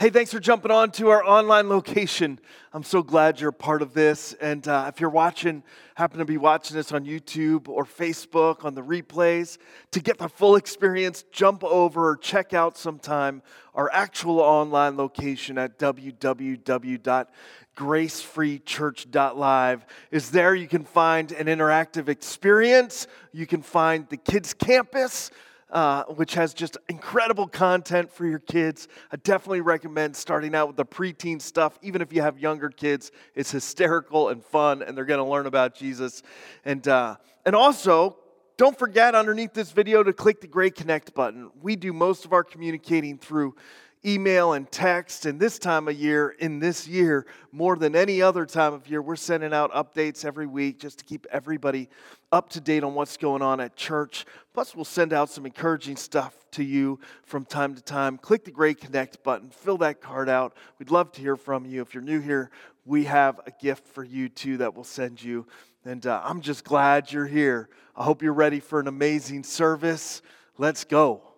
Hey, thanks for jumping on to our online location. I'm so glad you're a part of this. And uh, if you're watching, happen to be watching this on YouTube or Facebook on the replays, to get the full experience, jump over or check out sometime our actual online location at www.gracefreechurch.live. Is there you can find an interactive experience. You can find the kids' campus uh, which has just incredible content for your kids. I definitely recommend starting out with the preteen stuff. Even if you have younger kids, it's hysterical and fun, and they're going to learn about Jesus. And, uh, and also, don't forget underneath this video to click the gray Connect button. We do most of our communicating through email and text. And this time of year, in this year, more than any other time of year, we're sending out updates every week just to keep everybody up to date on what's going on at church. Plus, we'll send out some encouraging stuff to you from time to time. Click the Great Connect button, fill that card out. We'd love to hear from you. If you're new here, we have a gift for you too that we'll send you. And uh, I'm just glad you're here. I hope you're ready for an amazing service. Let's go.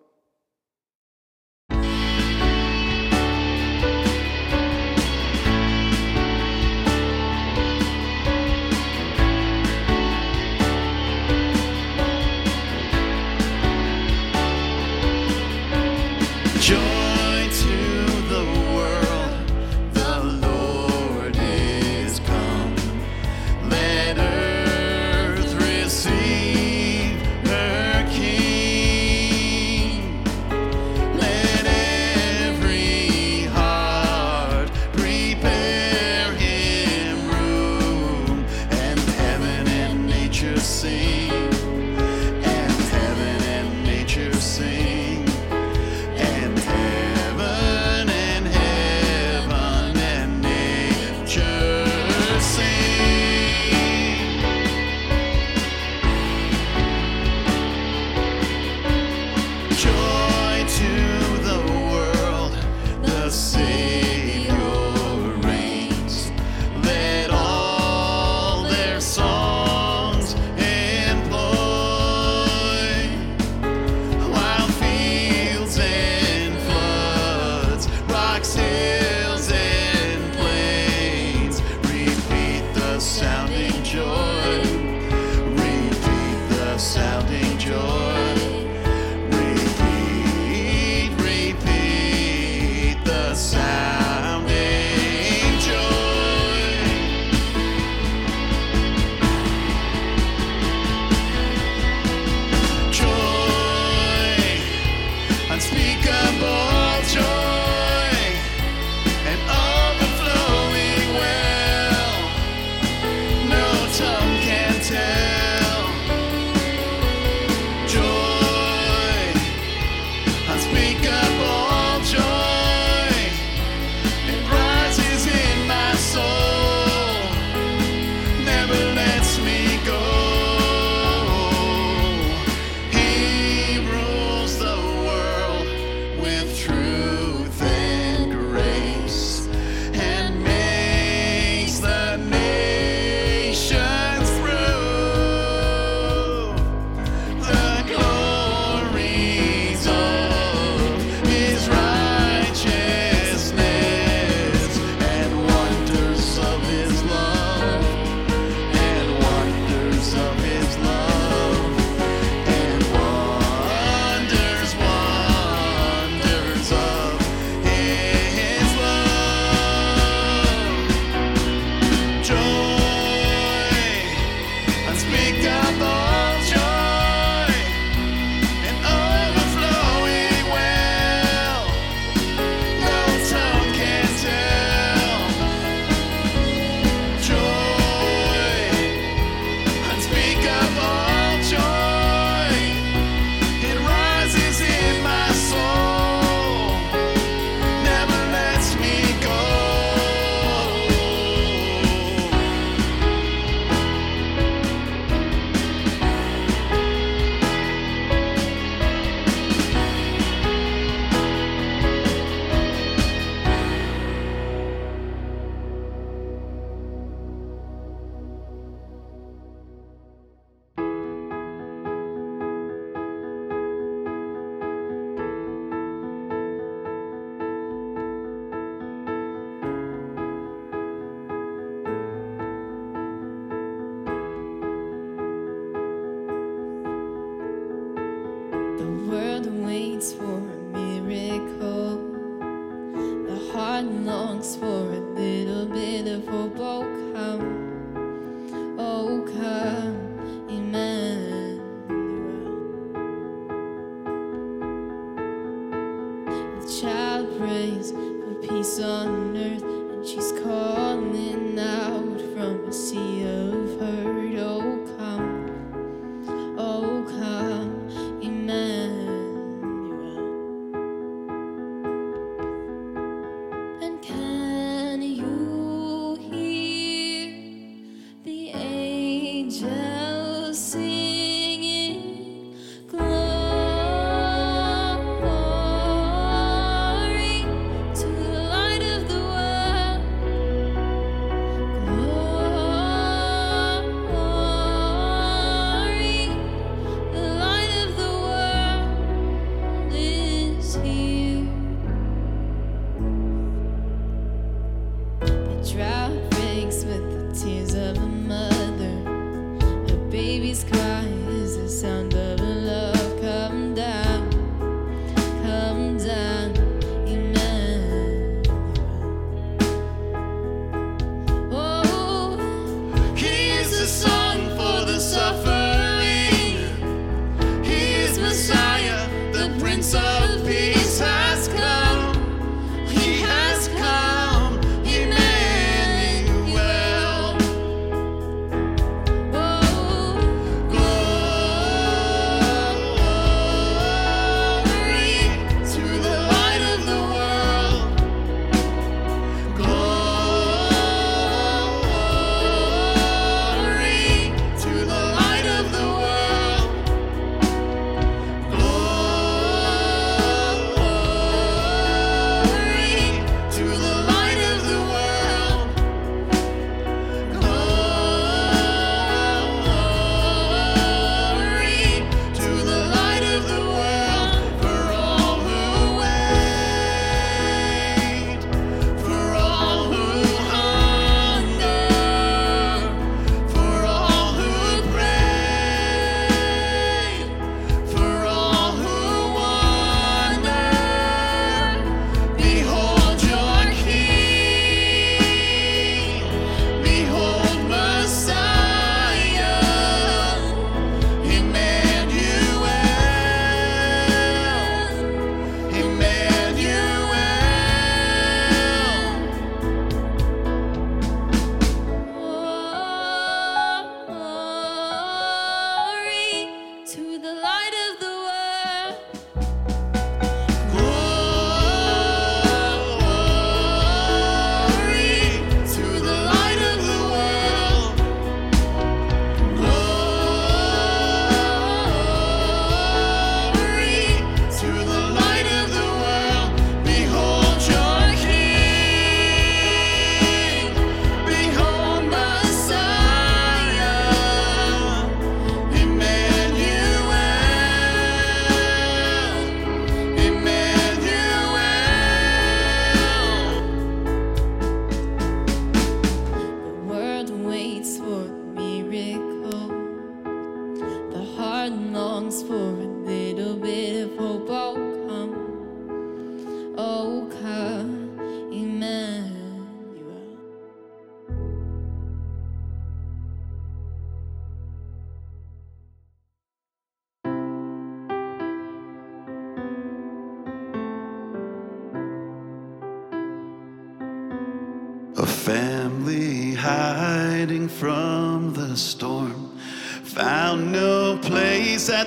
waits for a miracle. The heart longs for a little bit of hope.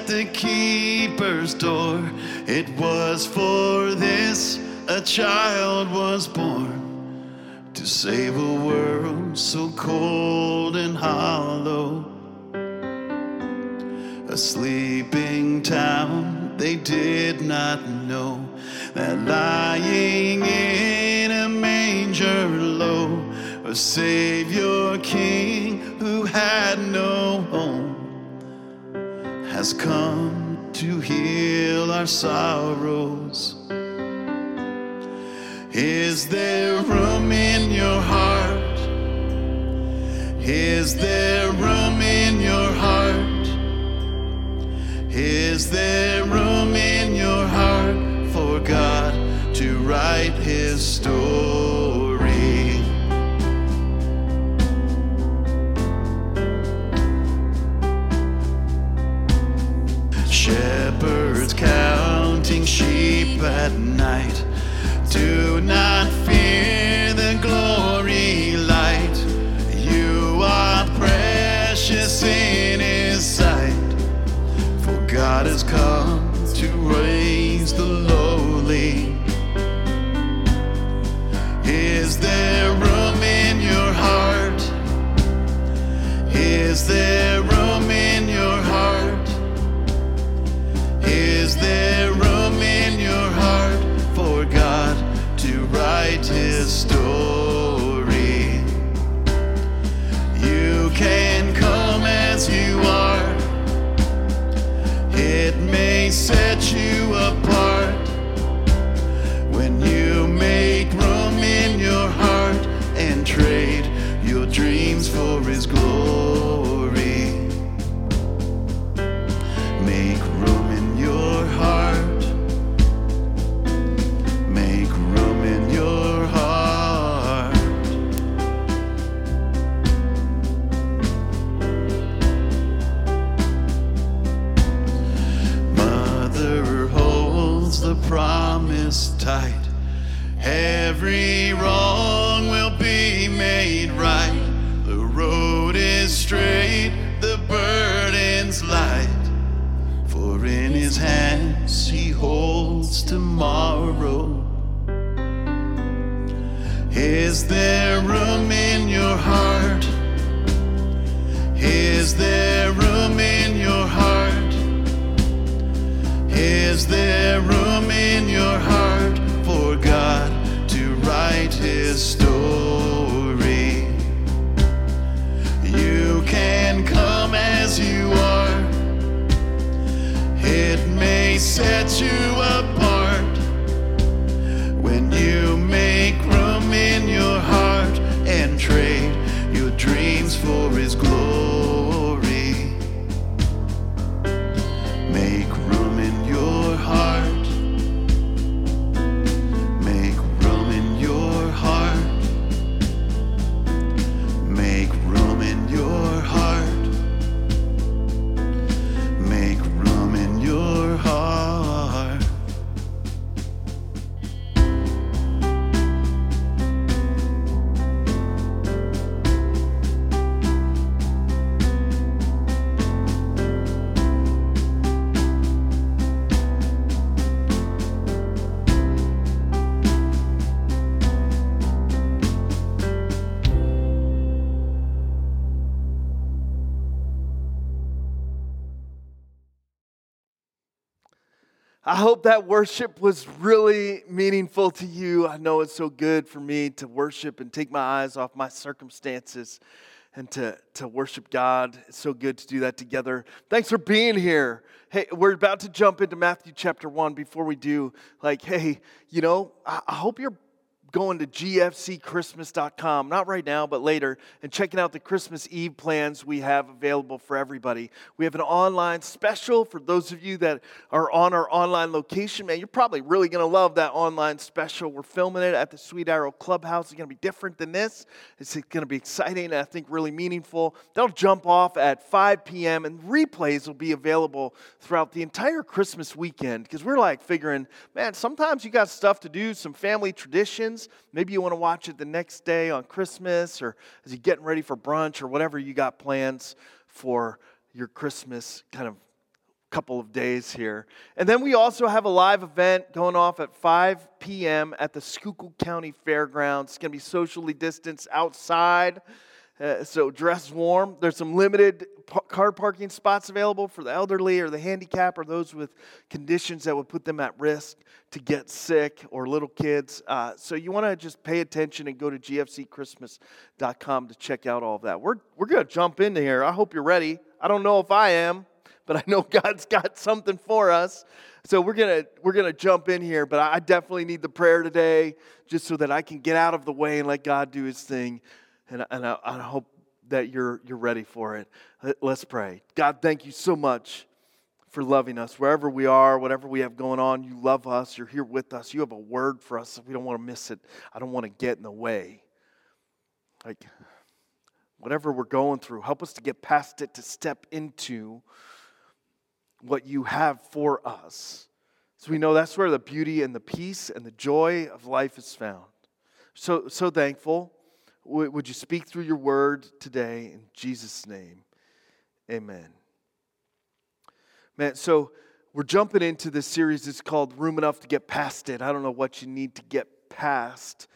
the keeper's door. It was for this a child was born to save a world so cold and hollow. A sleeping town they did not know that lying in a manger low, a Savior King who had no has come to heal our sorrows. Is there room in your heart? Is there room in your heart? Is there room in your heart for God to write his story? night. Is there room in your heart? Is there room in your heart? Is there hope that worship was really meaningful to you. I know it's so good for me to worship and take my eyes off my circumstances and to, to worship God. It's so good to do that together. Thanks for being here. Hey, we're about to jump into Matthew chapter 1. Before we do, like, hey, you know, I, I hope you're going to gfcchristmas.com, not right now, but later, and checking out the Christmas Eve plans we have available for everybody. We have an online special for those of you that are on our online location. Man, you're probably really going to love that online special. We're filming it at the Sweet Arrow Clubhouse. It's going to be different than this. It's going to be exciting and I think really meaningful. They'll jump off at 5 p.m., and replays will be available throughout the entire Christmas weekend because we're like figuring, man, sometimes you got stuff to do, some family traditions. Maybe you want to watch it the next day on Christmas or as you're getting ready for brunch or whatever you got plans for your Christmas kind of couple of days here. And then we also have a live event going off at 5 p.m. at the Schuylkill County Fairgrounds. It's going to be socially distanced outside. Uh, so dress warm. There's some limited car parking spots available for the elderly or the handicap or those with conditions that would put them at risk to get sick or little kids. Uh, so you want to just pay attention and go to gfcchristmas.com to check out all of that. We're, we're going to jump into here. I hope you're ready. I don't know if I am, but I know God's got something for us. So we're gonna we're gonna jump in here, but I definitely need the prayer today, just so that I can get out of the way and let God do His thing. And, and I, I hope that you're you're ready for it. Let- Let's pray. God, thank you so much for loving us wherever we are, whatever we have going on. You love us. You're here with us. You have a word for us. We don't want to miss it. I don't want to get in the way. Like whatever we're going through, help us to get past it to step into what you have for us. So we know that's where the beauty and the peace and the joy of life is found. So, so thankful. Would you speak through your word today in Jesus' name? Amen. Man, so we're jumping into this series. It's called Room Enough to Get Past It. I don't know what you need to get past,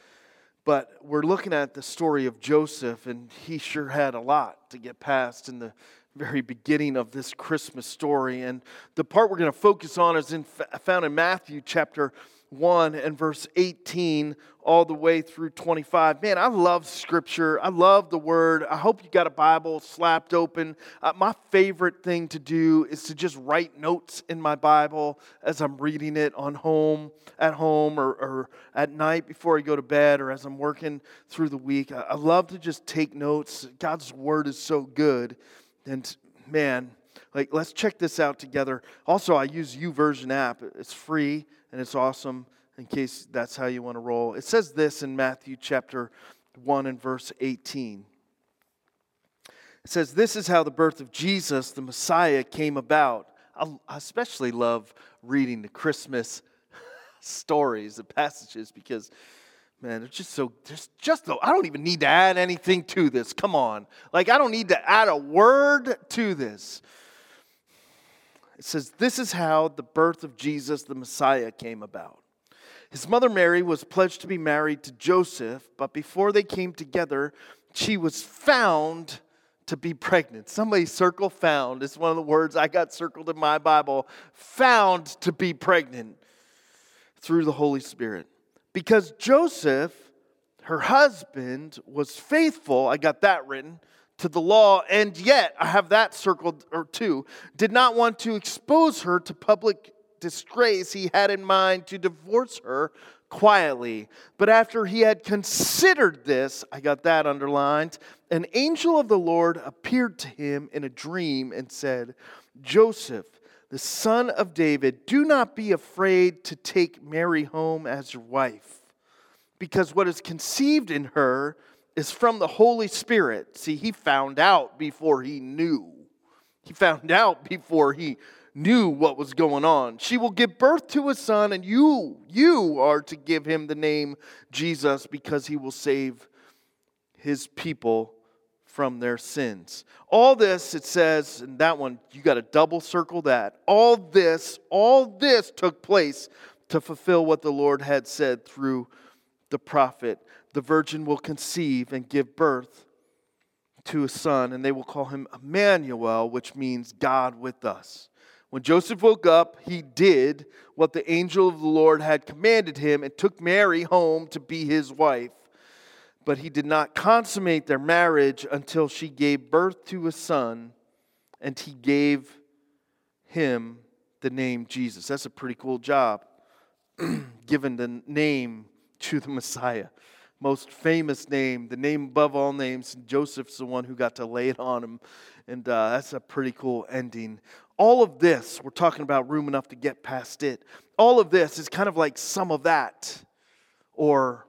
But we're looking at the story of Joseph, and he sure had a lot to get past in the very beginning of this Christmas story. And the part we're going to focus on is in, found in Matthew chapter 1 and verse 18 all the way through 25. Man, I love scripture. I love the word. I hope you got a Bible slapped open. Uh, my favorite thing to do is to just write notes in my Bible as I'm reading it on home, at home, or, or at night before I go to bed, or as I'm working through the week. I, I love to just take notes. God's word is so good. And man, like let's check this out together. Also, I use YouVersion app. It's free and it's awesome in case that's how you want to roll. It says this in Matthew chapter 1 and verse 18. It says, This is how the birth of Jesus, the Messiah, came about. I especially love reading the Christmas stories, the passages, because man, they're just so, there's just, I don't even need to add anything to this. Come on. Like, I don't need to add a word to this. It says, This is how the birth of Jesus, the Messiah, came about. His mother Mary was pledged to be married to Joseph, but before they came together, she was found to be pregnant. Somebody circle found. It's one of the words I got circled in my Bible. Found to be pregnant through the Holy Spirit. Because Joseph, her husband, was faithful, I got that written, to the law, and yet, I have that circled or two, did not want to expose her to public disgrace. He had in mind to divorce her quietly. But after he had considered this, I got that underlined, an angel of the Lord appeared to him in a dream and said, Joseph, the son of David, do not be afraid to take Mary home as your wife, because what is conceived in her is from the Holy Spirit. See, he found out before he knew. He found out before he knew what was going on. She will give birth to a son, and you, you are to give him the name Jesus because he will save his people from their sins. All this, it says, and that one, you got to double circle that. All this, all this took place to fulfill what the Lord had said through the prophet the virgin will conceive and give birth to a son, and they will call him Emmanuel, which means God with us. When Joseph woke up, he did what the angel of the Lord had commanded him and took Mary home to be his wife. But he did not consummate their marriage until she gave birth to a son, and he gave him the name Jesus. That's a pretty cool job, given the name to the Messiah most famous name, the name above all names. Joseph's the one who got to lay it on him. And uh, that's a pretty cool ending. All of this, we're talking about room enough to get past it. All of this is kind of like some of that or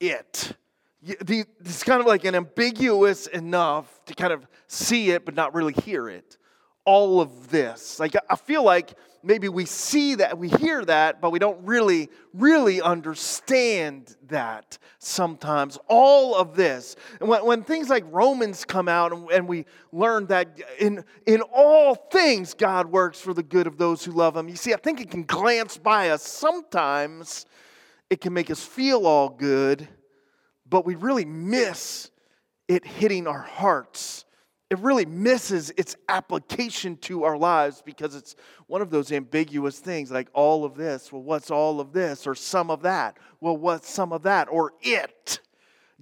it. It's kind of like an ambiguous enough to kind of see it but not really hear it. All of this. Like, I feel like maybe we see that, we hear that, but we don't really, really understand that sometimes. All of this. And when, when things like Romans come out and, and, we learn that in, in all things God works for the good of those who love Him, you see, I think it can glance by us. Sometimes it can make us feel all good, but we really miss it hitting our hearts it really misses its application to our lives because it's one of those ambiguous things like all of this. Well, what's all of this? Or some of that. Well, what's some of that? Or it.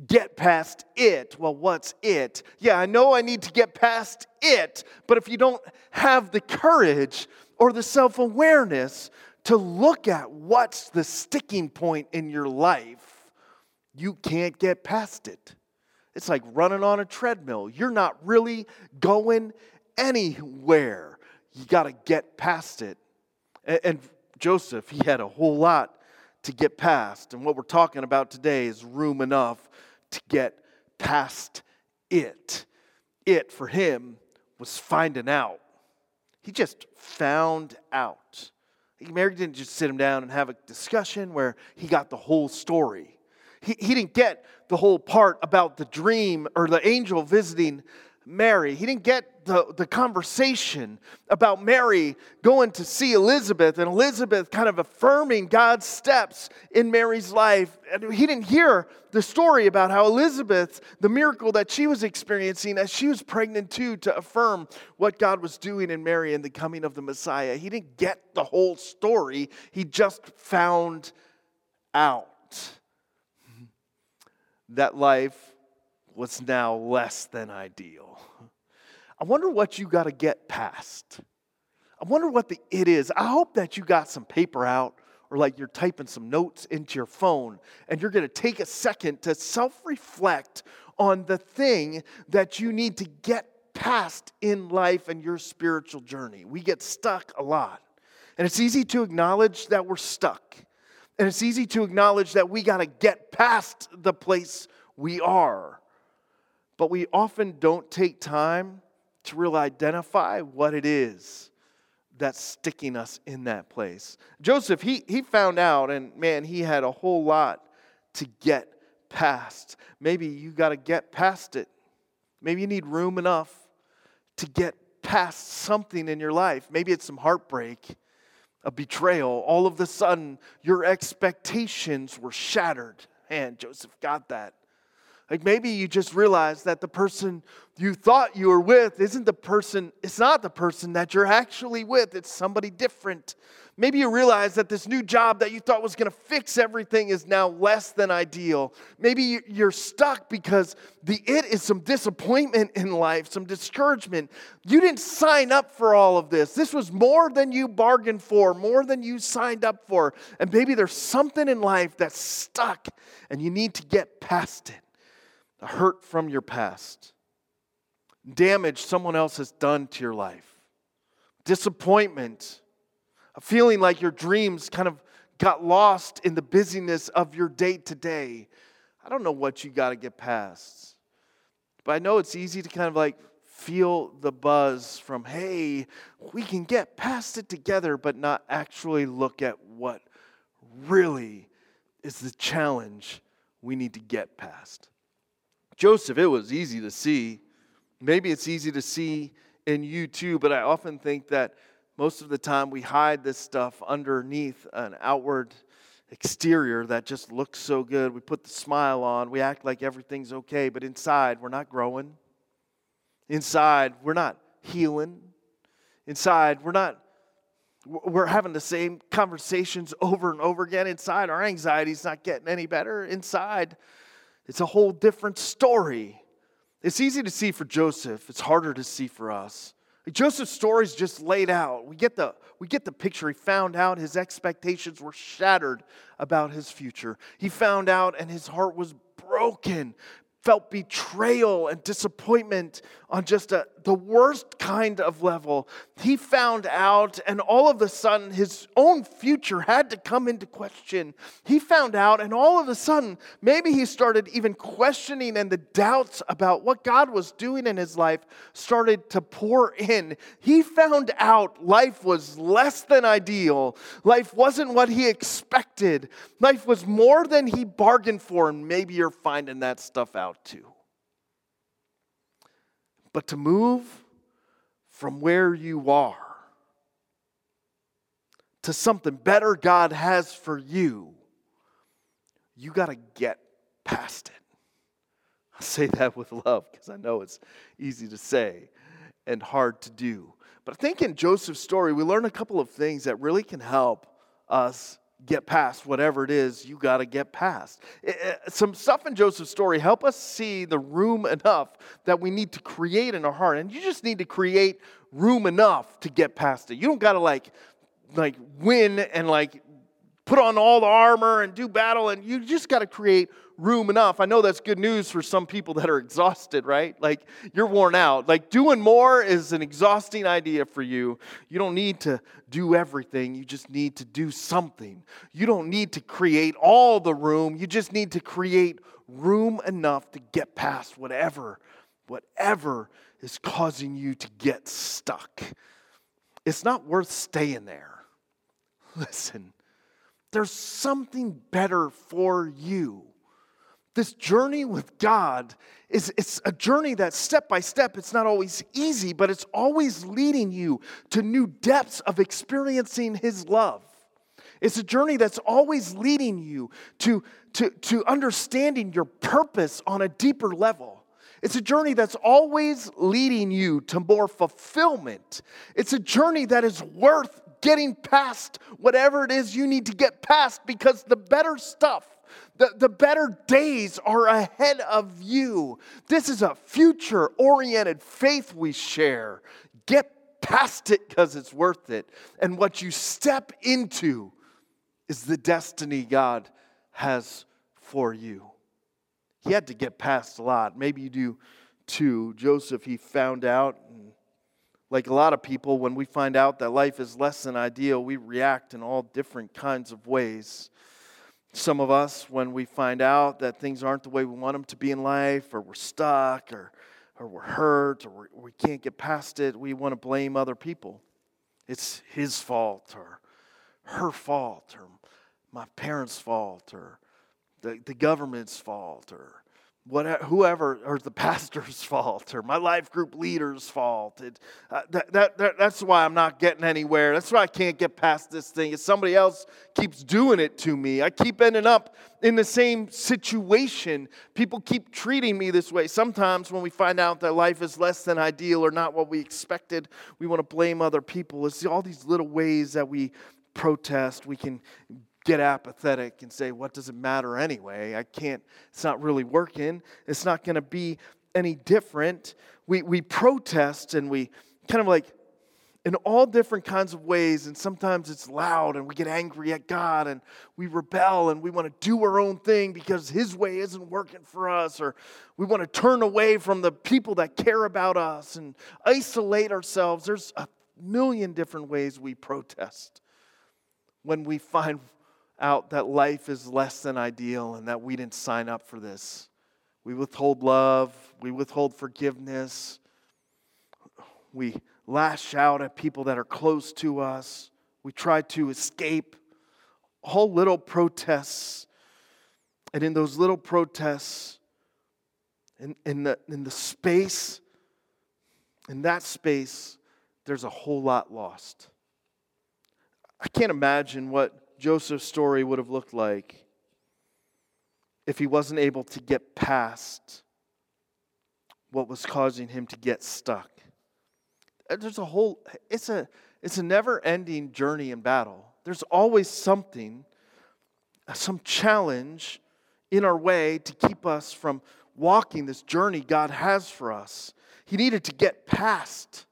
Get past it. Well, what's it? Yeah, I know I need to get past it, but if you don't have the courage or the self awareness to look at what's the sticking point in your life, you can't get past it. It's like running on a treadmill. You're not really going anywhere. You got to get past it. And, and Joseph, he had a whole lot to get past. And what we're talking about today is room enough to get past it. It, for him, was finding out. He just found out. Mary didn't just sit him down and have a discussion where he got the whole story. He, he didn't get the whole part about the dream or the angel visiting Mary. He didn't get the, the conversation about Mary going to see Elizabeth and Elizabeth kind of affirming God's steps in Mary's life. And he didn't hear the story about how Elizabeth, the miracle that she was experiencing as she was pregnant too, to affirm what God was doing in Mary and the coming of the Messiah. He didn't get the whole story, he just found out that life was now less than ideal. I wonder what you got to get past. I wonder what the it is. I hope that you got some paper out or like you're typing some notes into your phone and you're going to take a second to self reflect on the thing that you need to get past in life and your spiritual journey. We get stuck a lot. And it's easy to acknowledge that we're stuck. And it's easy to acknowledge that we got to get past the place we are. But we often don't take time to really identify what it is that's sticking us in that place. Joseph, he, he found out, and man, he had a whole lot to get past. Maybe you got to get past it. Maybe you need room enough to get past something in your life. Maybe it's some heartbreak, a betrayal. All of a sudden, your expectations were shattered. Man, Joseph got that. Like maybe you just realize that the person you thought you were with isn't the person, it's not the person that you're actually with, it's somebody different. Maybe you realize that this new job that you thought was going to fix everything is now less than ideal. Maybe you're stuck because the it is some disappointment in life, some discouragement. You didn't sign up for all of this. This was more than you bargained for, more than you signed up for. And maybe there's something in life that's stuck and you need to get past it hurt from your past, damage someone else has done to your life, disappointment, a feeling like your dreams kind of got lost in the busyness of your day to day. I don't know what you got to get past, but I know it's easy to kind of like feel the buzz from, hey, we can get past it together, but not actually look at what really is the challenge we need to get past. Joseph, it was easy to see. Maybe it's easy to see in you too, but I often think that most of the time we hide this stuff underneath an outward exterior that just looks so good. We put the smile on, we act like everything's okay, but inside we're not growing. Inside we're not healing. Inside we're not we're having the same conversations over and over again. Inside our anxiety's not getting any better. Inside it's a whole different story. It's easy to see for Joseph, it's harder to see for us. Joseph's story is just laid out. We get, the, we get the picture. He found out his expectations were shattered about his future. He found out and his heart was broken felt betrayal and disappointment on just a, the worst kind of level. He found out, and all of a sudden, his own future had to come into question. He found out, and all of a sudden, maybe he started even questioning, and the doubts about what God was doing in his life started to pour in. He found out life was less than ideal, life wasn't what he expected, life was more than he bargained for, and maybe you're finding that stuff out to. But to move from where you are to something better God has for you, you got to get past it. I say that with love because I know it's easy to say and hard to do. But I think in Joseph's story, we learn a couple of things that really can help us get past whatever it is you got to get past. Eh, eh, some stuff in Joseph's story help us see the room enough that we need to create in our heart. And you just need to create room enough to get past it. You don't got to like like win and like put on all the armor and do battle and you just got to create room enough. I know that's good news for some people that are exhausted, right? Like you're worn out. Like doing more is an exhausting idea for you. You don't need to do everything, you just need to do something. You don't need to create all the room, you just need to create room enough to get past whatever whatever is causing you to get stuck. It's not worth staying there. Listen, there's something better for you. This journey with God is it's a journey that step by step, it's not always easy, but it's always leading you to new depths of experiencing His love. It's a journey that's always leading you to, to, to understanding your purpose on a deeper level. It's a journey that's always leading you to more fulfillment. It's a journey that is worth getting past whatever it is you need to get past because the better stuff, the, the better days are ahead of you. This is a future oriented faith we share. Get past it because it's worth it. And what you step into is the destiny God has for you. He had to get past a lot. Maybe you do too. Joseph, he found out, like a lot of people, when we find out that life is less than ideal, we react in all different kinds of ways. Some of us, when we find out that things aren't the way we want them to be in life, or we're stuck, or, or we're hurt, or we can not get past it, we want to blame other people. It's his fault, or her fault, or my parents' fault, or the, the government's fault, or whatever, whoever, or the pastor's fault, or my life group leader's fault. It, uh, that, that, that, that's why I'm not getting anywhere. That's why I can't get past this thing. If somebody else keeps doing it to me, I keep ending up in the same situation. People keep treating me this way. Sometimes when we find out that life is less than ideal or not what we expected, we want to blame other people. It's all these little ways that we protest. We can get apathetic and say, What does it matter anyway? I can't, it's not really working. It's not going to be any different. We, we protest and we kind of like, in all different kinds of ways, and sometimes it's loud and we get angry at God and we rebel and we want to do our own thing because His way isn't working for us, or we want to turn away from the people that care about us and isolate ourselves. There's a million different ways we protest when we find out that life is less than ideal and that we didn't sign up for this. We withhold love, we withhold forgiveness, we lash out at people that are close to us, we try to escape. All little protests. And in those little protests, in, in, the, in the space, in that space, there's a whole lot lost. I can't imagine what Joseph's story would have looked like if he wasn't able to get past what was causing him to get stuck. Uh, there's a whole it's a it's a never-ending journey in battle. There's always something uh, some challenge in our way to keep us from walking this journey God has for us. He needed to get past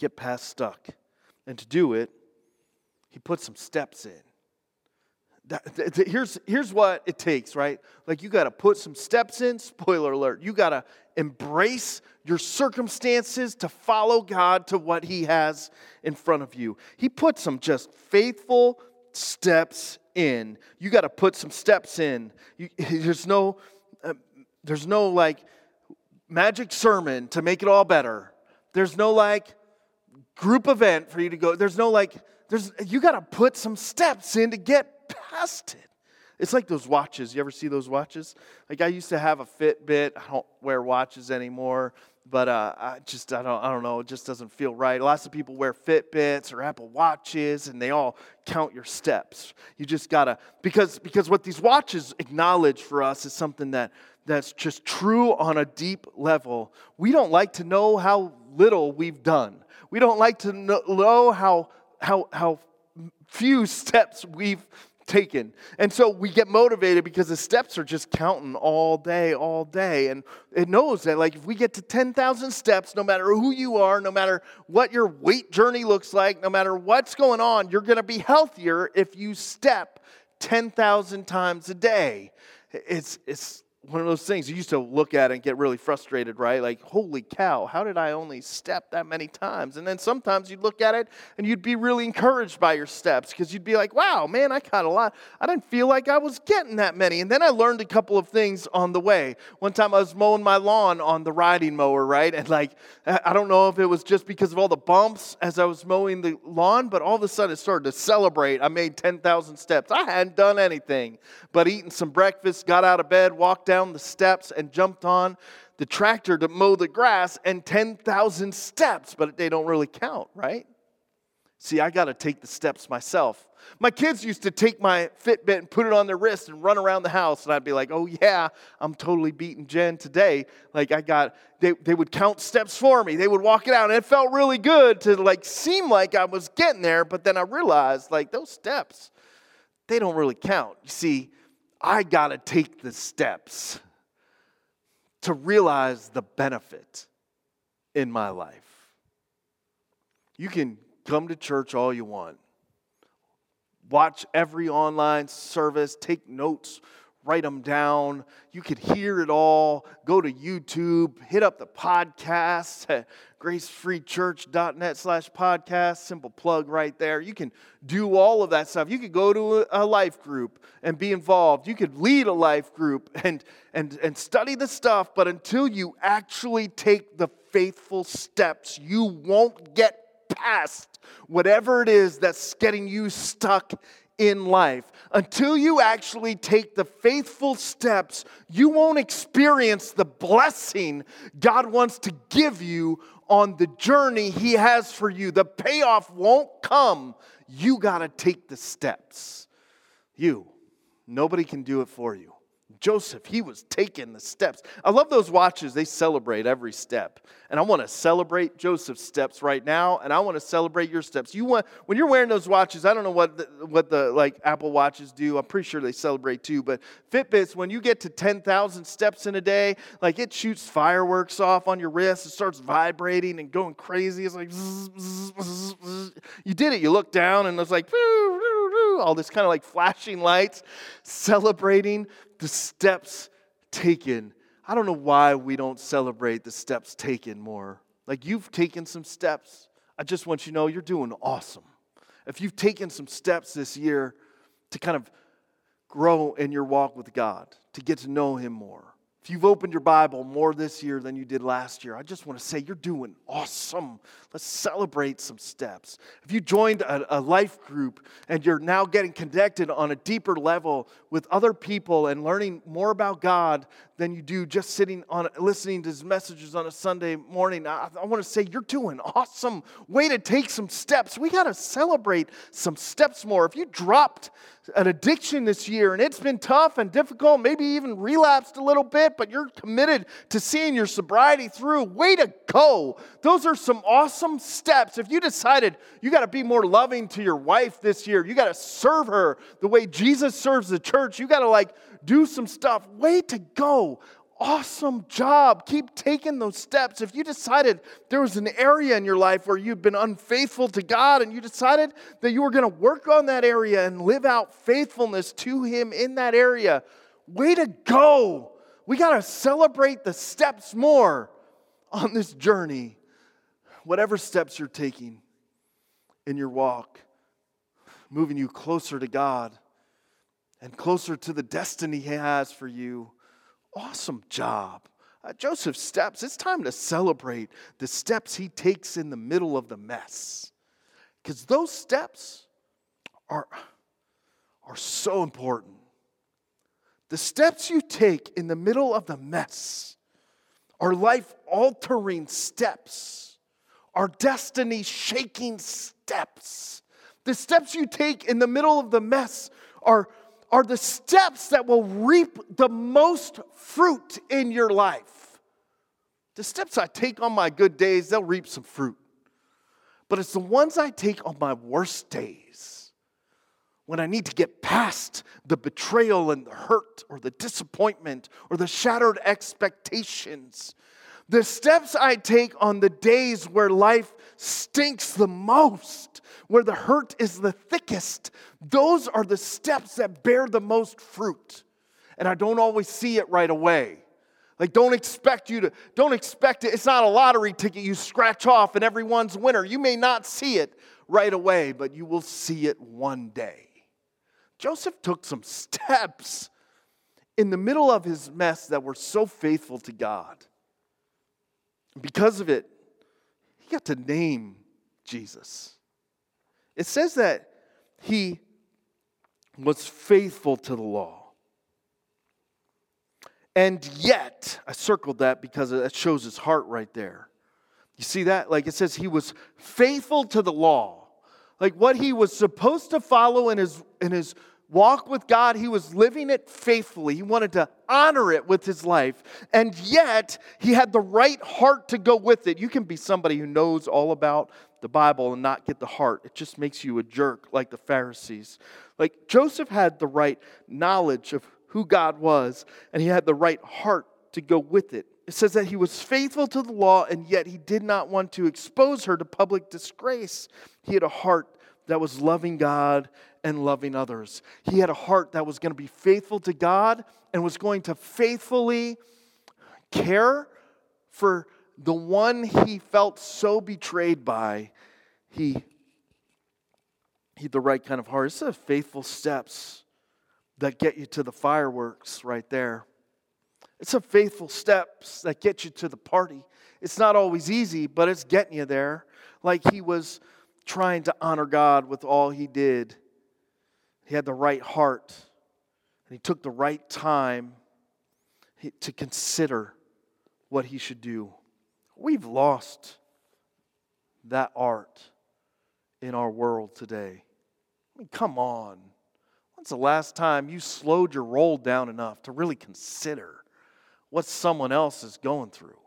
get past stuck. And to do it, he put some steps in. That, that, here's, here's what it takes, right? Like you got to put some steps in. Spoiler alert. You got to embrace your circumstances to follow God to what He has in front of you. He put some just faithful steps in. You got to put some steps in. You, there's no, uh, there's no like magic sermon to make it all better. There's no like group event for you to go. There's no like there's, you got to put some steps in to get past it. It's like those watches. You ever see those watches? Like I used to have a Fitbit. I don't wear watches anymore, but uh, I just I don't I don't know. It just doesn't feel right. Lots of people wear Fitbits or Apple Watches, and they all count your steps. You just gotta because because what these watches acknowledge for us is something that that's just true on a deep level. We don't like to know how little we've done. We don't like to know how how, how few steps we've taken. And so we get motivated because the steps are just counting all day, all day. And it knows that, like, if we get to 10,000 steps, no matter who you are, no matter what your weight journey looks like, no matter what's going on, you're going to be healthier if you step 10,000 times a day. It's, it's one of those things you used to look at and get really frustrated, right? Like, holy cow, how did I only step that many times? And then sometimes you'd look at it and you'd be really encouraged by your steps because you'd be like, wow, man, I got a lot. I didn't feel like I was getting that many. And then I learned a couple of things on the way. One time I was mowing my lawn on the riding mower, right? And like, I don't know if it was just because of all the bumps as I was mowing the lawn, but all of a sudden it started to celebrate. I made 10,000 steps. I hadn't done anything but eating some breakfast, got out of bed, walked down the steps and jumped on the tractor to mow the grass and 10,000 steps, but they don't really count, right? See, I got to take the steps myself. My kids used to take my Fitbit and put it on their wrist and run around the house, and I'd be like, oh, yeah, I'm totally beating Jen today. Like, I got, they, they would count steps for me. They would walk it out, and it felt really good to like seem like I was getting there, but then I realized, like, those steps, they don't really count. You see, I got to take the steps to realize the benefit in my life. You can come to church all you want, watch every online service, take notes write them down. You could hear it all. Go to YouTube, hit up the podcast at gracefreechurch.net slash podcast. Simple plug right there. You can do all of that stuff. You could go to a life group and be involved. You could lead a life group and, and, and study the stuff, but until you actually take the faithful steps, you won't get past whatever it is that's getting you stuck in life. Until you actually take the faithful steps, you won't experience the blessing God wants to give you on the journey He has for you. The payoff won't come. You got to take the steps. You. Nobody can do it for you. Joseph, he was taking the steps. I love those watches. They celebrate every step. And I want to celebrate Joseph's steps right now, and I want to celebrate your steps. You want when you're wearing those watches, I don't know what the, what the like Apple watches do. I'm pretty sure they celebrate too, but Fitbits when you get to 10,000 steps in a day, like it shoots fireworks off on your wrist, it starts vibrating and going crazy. It's like zzz, zzz, zzz, you did it. You look down and it's like all this kind of like flashing lights celebrating the steps taken. I don't know why we don't celebrate the steps taken more. Like you've taken some steps. I just want you to know you're doing awesome. If you've taken some steps this year to kind of grow in your walk with God, to get to know Him more, if you've opened your Bible more this year than you did last year, I just want to say you're doing awesome. Let's celebrate some steps. If you joined a, a, life group and you're now getting connected on a deeper level with other people and learning more about God than you do just sitting on listening to his messages on a Sunday morning, I, I want to say you're doing awesome. Way to take some steps. We got to celebrate some steps more. If you dropped an addiction this year and it's been tough and difficult, maybe even relapsed a little bit, but you're committed to seeing your sobriety through, way to go. Those are some awesome steps. If you decided you got to be more loving to your wife this year, you got to serve her the way Jesus serves the church, you got to like do some stuff, way to go awesome job. Keep taking those steps. If you decided there was an area in your life where you'd been unfaithful to God and you decided that you were going to work on that area and live out faithfulness to Him in that area, way to go. We got to celebrate the steps more on this journey. Whatever steps you're taking in your walk, moving you closer to God and closer to the destiny He has for you Awesome job. Uh, Joseph steps, it's time to celebrate the steps he takes in the middle of the mess. Because those steps are, are so important. The steps you take in the middle of the mess are life altering steps, are destiny shaking steps. The steps you take in the middle of the mess are are the steps that will reap the most fruit in your life. The steps I take on my good days, they'll reap some fruit. But it's the ones I take on my worst days when I need to get past the betrayal and the hurt or the disappointment or the shattered expectations. The steps I take on the days where life stinks the most, where the hurt is the thickest, those are the steps that bear the most fruit. and I don't always see it right away. Like, don't expect you to, don't expect it. It's not a lottery ticket you scratch off and everyone's winner. You may not see it right away, but you will see it one day. Joseph took some steps in the middle of his mess that were so faithful to God. Because of it, got to name Jesus. It says that he was faithful to the law. And yet, I circled that because that shows his heart right there. You see that? Like it says, he was faithful to the law. Like what he was supposed to follow in his, in his walk with God, he was living it faithfully. He wanted to honor it with his life. And yet, he had the right heart to go with it. You can be somebody who knows all about the Bible and not get the heart. It just makes you a jerk like the Pharisees. Like Joseph had the right knowledge of who God was, and he had the right heart to go with it. It says that he was faithful to the law, and yet he did not want to expose her to public disgrace. He had a heart that was loving God and loving others. He had a heart that was going to be faithful to God and was going to faithfully care for the one he felt so betrayed by. He, he had the right kind of heart. It's the faithful steps that get you to the fireworks right there. It's the faithful steps that get you to the party. It's not always easy, but it's getting you there. Like he was trying to honor God with all he did. He had the right heart, and he took the right time to consider what he should do. We've lost that art in our world today. I mean, come on. When's the last time you slowed your roll down enough to really consider what someone else is going through?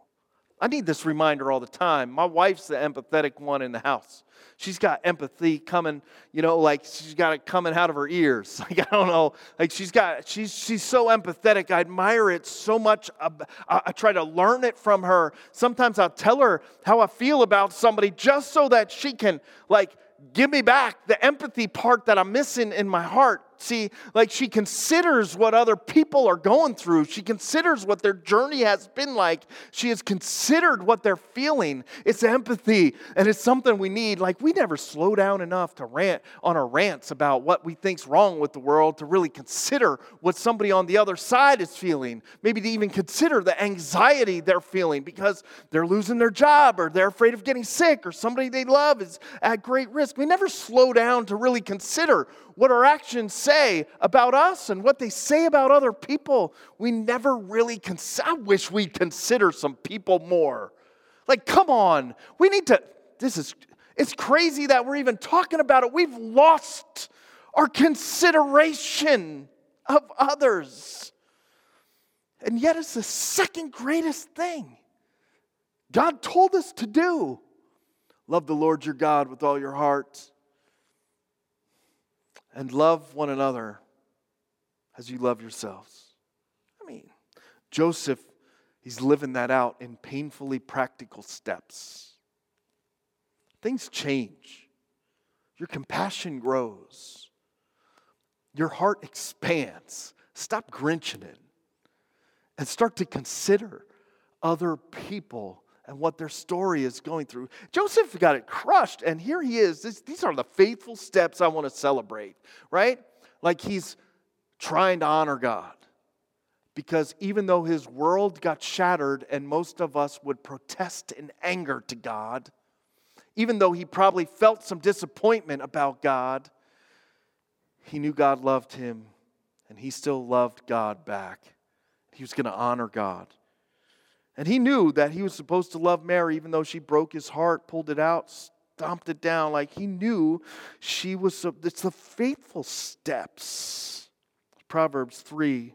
I need this reminder all the time. My wife's the empathetic one in the house. She's got empathy coming, you know, like she's got it coming out of her ears. Like I don't know, like she's got she's she's so empathetic. I admire it so much. I, I try to learn it from her. Sometimes I'll tell her how I feel about somebody just so that she can like give me back the empathy part that I'm missing in my heart. See, like she considers what other people are going through. She considers what their journey has been like. She has considered what they're feeling. It's empathy, and it's something we need. Like we never slow down enough to rant on our rants about what we think's wrong with the world to really consider what somebody on the other side is feeling. Maybe to even consider the anxiety they're feeling because they're losing their job or they're afraid of getting sick or somebody they love is at great risk. We never slow down to really consider what our actions say about us and what they say about other people, we never really consider. I wish we'd consider some people more. Like, come on, we need to. This is, it's crazy that we're even talking about it. We've lost our consideration of others. And yet, it's the second greatest thing God told us to do. Love the Lord your God with all your heart and love one another as you love yourselves. I mean, Joseph, he's living that out in painfully practical steps. Things change, your compassion grows, your heart expands. Stop grinching it and start to consider other people and what their story is going through. Joseph got it crushed, and here he is. This, these are the faithful steps I want to celebrate, right? Like he's trying to honor God. Because even though his world got shattered, and most of us would protest in anger to God, even though he probably felt some disappointment about God, he knew God loved him, and he still loved God back. He was going to honor God. And he knew that he was supposed to love Mary, even though she broke his heart, pulled it out, stomped it down. Like he knew she was, it's the faithful steps. Proverbs 3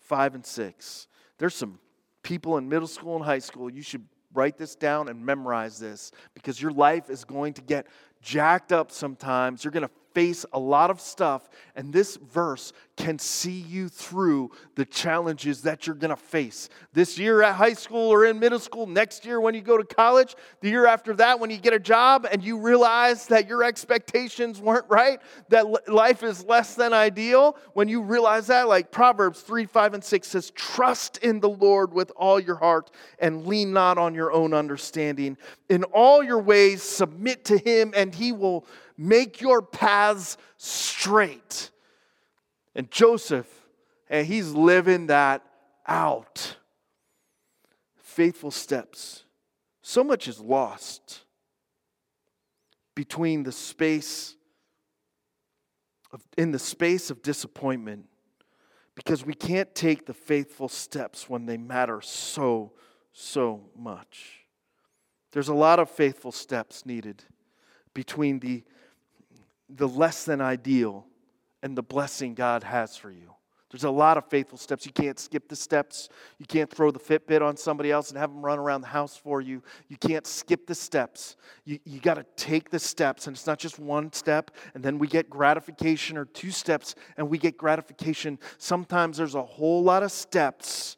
5 and 6. There's some people in middle school and high school, you should write this down and memorize this because your life is going to get jacked up sometimes. You're going to face a lot of stuff, and this verse can see you through the challenges that you're going to face. This year at high school or in middle school, next year when you go to college, the year after that when you get a job and you realize that your expectations weren't right, that life is less than ideal. When you realize that, like Proverbs 3, 5, and 6 says, Trust in the Lord with all your heart and lean not on your own understanding. In all your ways, submit to him, and he will make your paths straight. And Joseph, and he's living that out. Faithful steps. So much is lost between the space of, in the space of disappointment because we can't take the faithful steps when they matter so, so much. There's a lot of faithful steps needed between the, the less than ideal and the blessing God has for you. There's a lot of faithful steps. You can't skip the steps. You can't throw the Fitbit on somebody else and have them run around the house for you. You can't skip the steps. You, you got to take the steps, and it's not just one step, and then we get gratification, or two steps, and we get gratification. Sometimes there's a whole lot of steps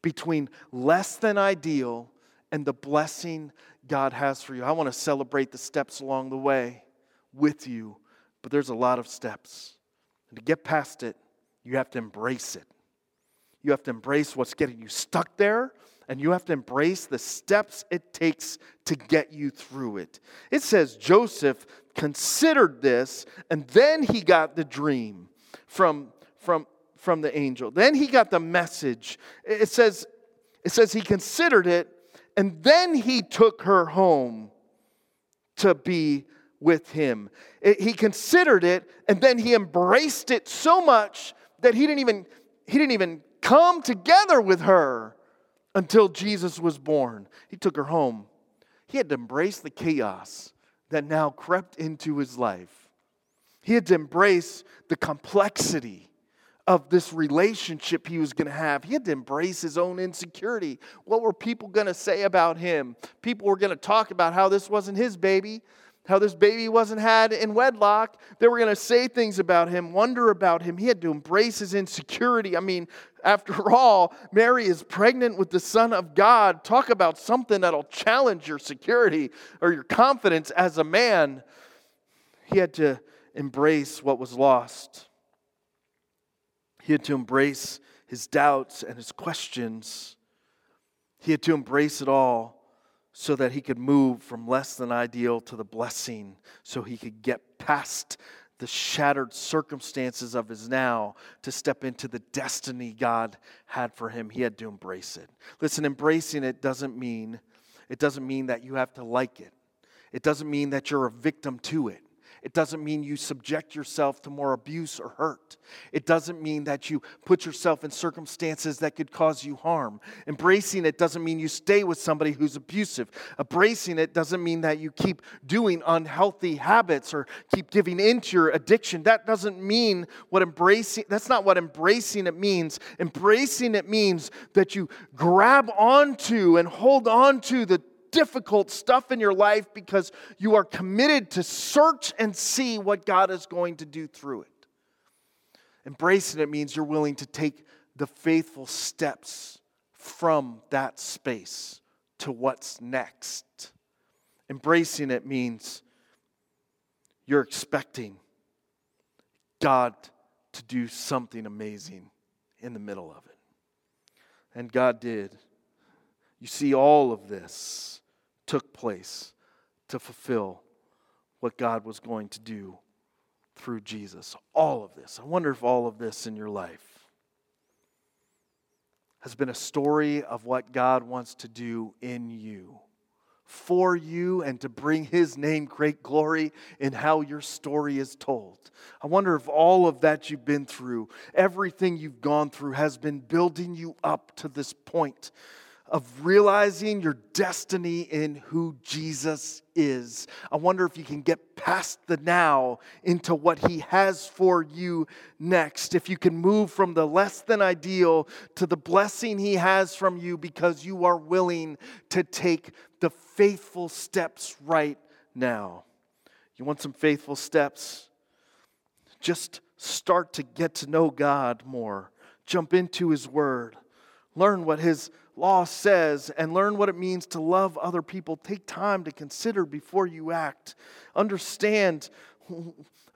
between less than ideal and the blessing God has for you. I want to celebrate the steps along the way with you, but there's a lot of steps. And to get past it, you have to embrace it. You have to embrace what's getting you stuck there, and you have to embrace the steps it takes to get you through it. It says Joseph considered this, and then he got the dream from, from, from the angel. Then he got the message. It says, it says he considered it, and then he took her home to be with him. It, he considered it and then he embraced it so much that he didn't even he didn't even come together with her until Jesus was born. He took her home. He had to embrace the chaos that now crept into his life. He had to embrace the complexity of this relationship he was going to have. He had to embrace his own insecurity. What were people going to say about him? People were going to talk about how this wasn't his baby how this baby wasn't had in wedlock. They were going to say things about him, wonder about him. He had to embrace his insecurity. I mean, after all, Mary is pregnant with the Son of God. Talk about something that'll challenge your security or your confidence as a man. He had to embrace what was lost, he had to embrace his doubts and his questions. He had to embrace it all so that he could move from less than ideal to the blessing, so he could get past the shattered circumstances of his now to step into the destiny God had for him. He had to embrace it. Listen, embracing it doesn't mean it doesn't mean that you have to like it. It doesn't mean that you're a victim to it. It doesn't mean you subject yourself to more abuse or hurt. It doesn't mean that you put yourself in circumstances that could cause you harm. Embracing it doesn't mean you stay with somebody who's abusive. Embracing it doesn't mean that you keep doing unhealthy habits or keep giving into your addiction. That doesn't mean what embracing, that's not what embracing it means. Embracing it means that you grab onto and hold on to the difficult stuff in your life because you are committed to search and see what God is going to do through it. Embracing it means you're willing to take the faithful steps from that space to what's next. Embracing it means you're expecting God to do something amazing in the middle of it. And God did. You see, all of this took place to fulfill what God was going to do through Jesus. All of this. I wonder if all of this in your life has been a story of what God wants to do in you, for you, and to bring His name great glory in how your story is told. I wonder if all of that you've been through, everything you've gone through, has been building you up to this point of realizing your destiny in who Jesus is. I wonder if you can get past the now into what He has for you next. If you can move from the less than ideal to the blessing He has from you because you are willing to take the faithful steps right now. You want some faithful steps? just start to get to know God more, jump into His Word, learn what His law says, and learn what it means to love other people. Take time to consider before you act. Understand.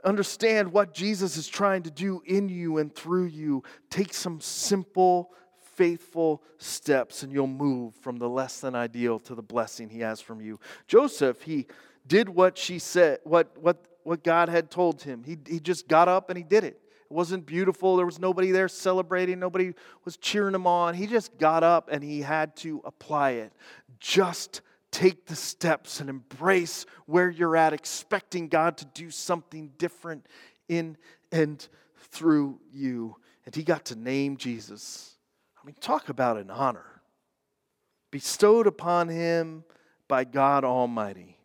Understand what Jesus is trying to do in you and through you. Take some simple, faithful steps, and you'll move from the less than ideal to the blessing He has from you. Joseph, he did what she said, what, what, what God had told him. He, he just got up and he did it. It wasn't beautiful. There was nobody there celebrating. Nobody was cheering him on. He just got up and he had to apply it. Just take the steps and embrace where you're at, expecting God to do something different in and through you. And he got to name Jesus. I mean, talk about an honor bestowed upon him by God Almighty.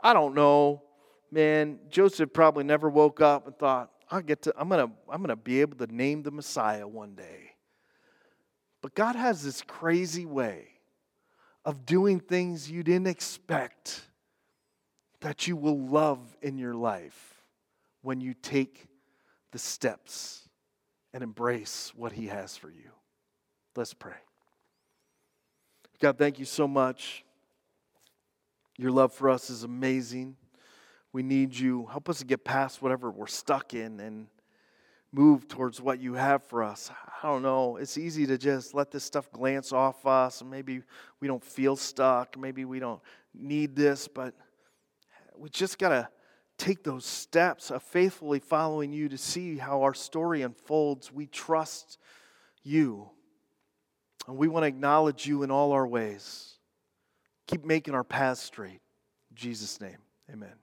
I don't know, man. Joseph probably never woke up and thought, I get to, I'm gonna, I'm gonna be able to name the Messiah one day. But God has this crazy way of doing things you didn't expect that you will love in your life when you take the steps and embrace what He has for you. Let's pray. God, thank you so much. Your love for us is amazing. We need you. Help us to get past whatever we're stuck in and move towards what you have for us. I don't know. It's easy to just let this stuff glance off us, and maybe we don't feel stuck. Maybe we don't need this, but we just got to take those steps of faithfully following you to see how our story unfolds. We trust you, and we want to acknowledge you in all our ways. Keep making our paths straight. In Jesus' name, amen.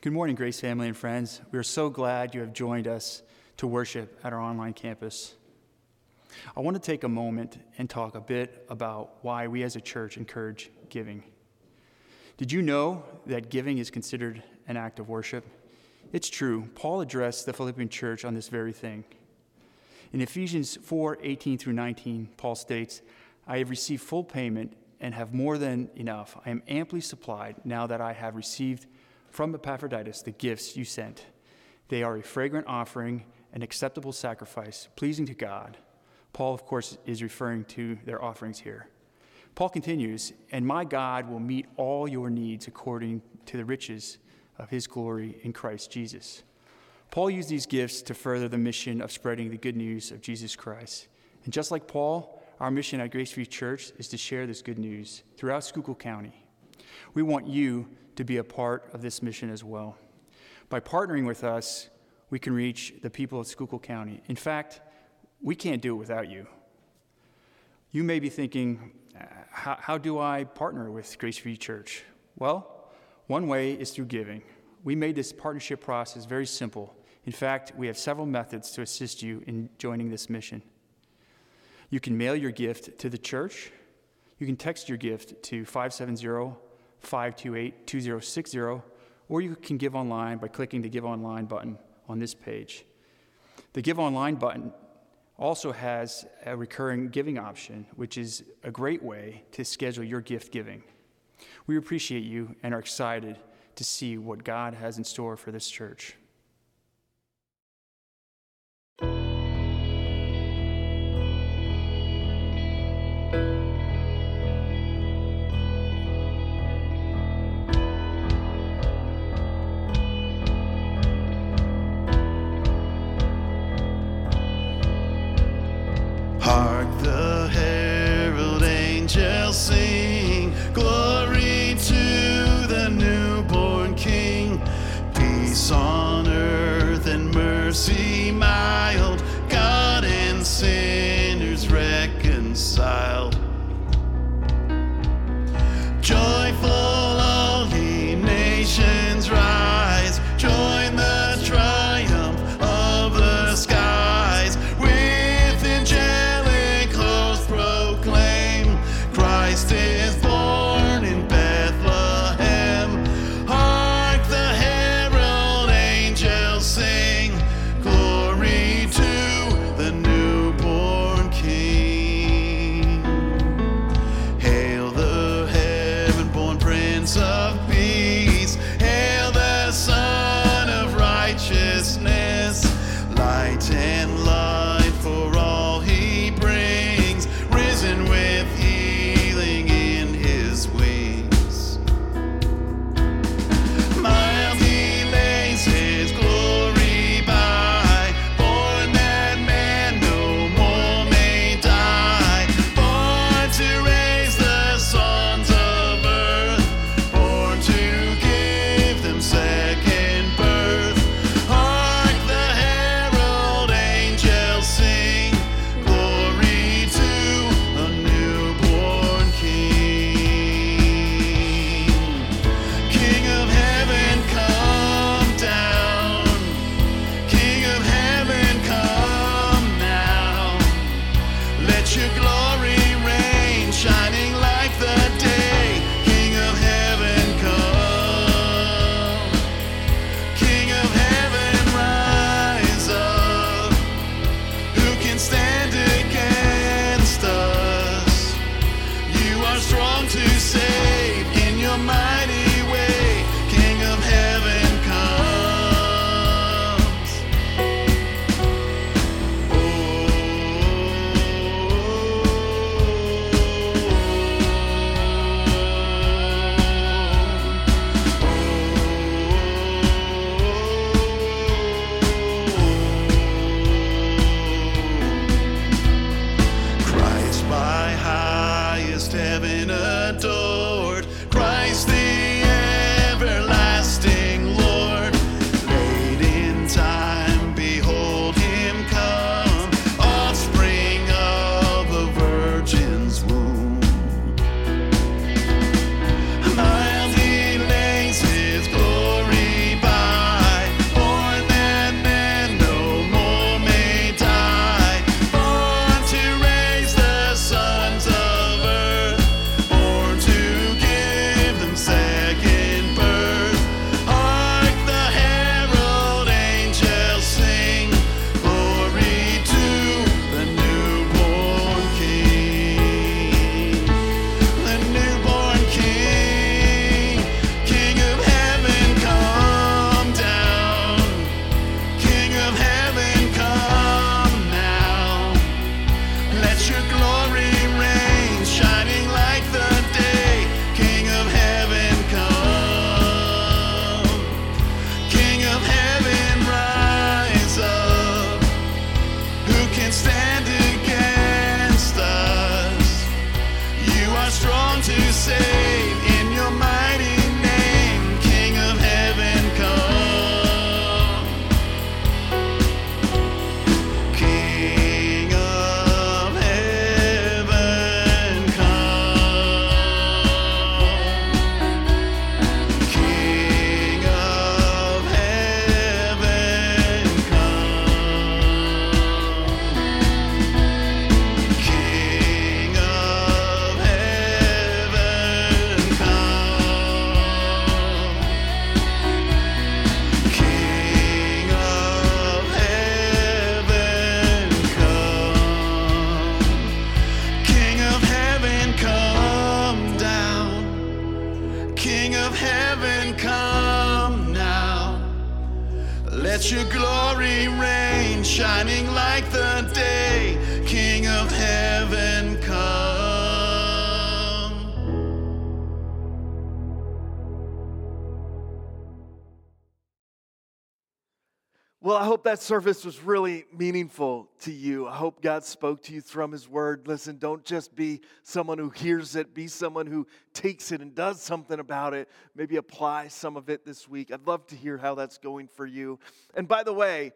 Good morning, Grace family and friends. We are so glad you have joined us to worship at our online campus. I want to take a moment and talk a bit about why we as a church encourage giving. Did you know that giving is considered an act of worship? It's true. Paul addressed the Philippian church on this very thing. In Ephesians 4 18 through 19, Paul states, I have received full payment and have more than enough. I am amply supplied now that I have received from Epaphroditus the gifts you sent. They are a fragrant offering, an acceptable sacrifice, pleasing to God. Paul, of course, is referring to their offerings here. Paul continues, and my God will meet all your needs according to the riches of his glory in Christ Jesus. Paul used these gifts to further the mission of spreading the good news of Jesus Christ. And just like Paul, our mission at Grace Free Church is to share this good news throughout Schuylkill County. We want you to be a part of this mission as well. By partnering with us, we can reach the people of Schuylkill County. In fact, we can't do it without you. You may be thinking, uh, how, how do I partner with Grace Free Church? Well, one way is through giving. We made this partnership process very simple. In fact, we have several methods to assist you in joining this mission. You can mail your gift to the church. You can text your gift to 570 528 2060, or you can give online by clicking the Give Online button on this page. The Give Online button also has a recurring giving option, which is a great way to schedule your gift giving. We appreciate you and are excited to see what God has in store for this church. Glory that service was really meaningful to you. I hope God spoke to you from His Word. Listen, don't just be someone who hears it, be someone who takes it and does something about it. Maybe apply some of it this week. I'd love to hear how that's going for you. And by the way,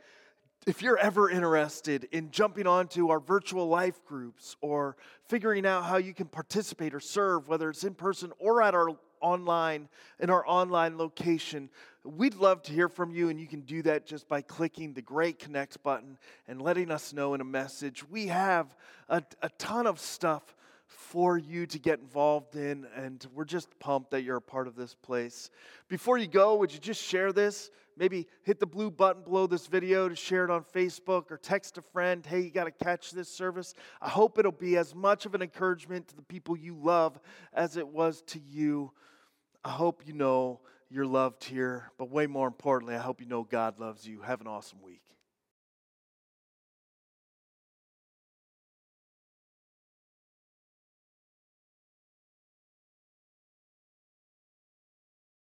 if you're ever interested in jumping onto our virtual life groups or figuring out how you can participate or serve, whether it's in person or at our online in our online location, we'd love to hear from you, and you can do that just by clicking the Grace Connect button and letting us know in a message. We have a, a ton of stuff for you to get involved in, and we're just pumped that you're a part of this place. Before you go, would you just share this? Maybe hit the blue button below this video to share it on Facebook or text a friend, hey, you got to catch this service. I hope it'll be as much of an encouragement to the people you love as it was to you. I hope you know you're loved here, but way more importantly, I hope you know God loves you. Have an awesome week.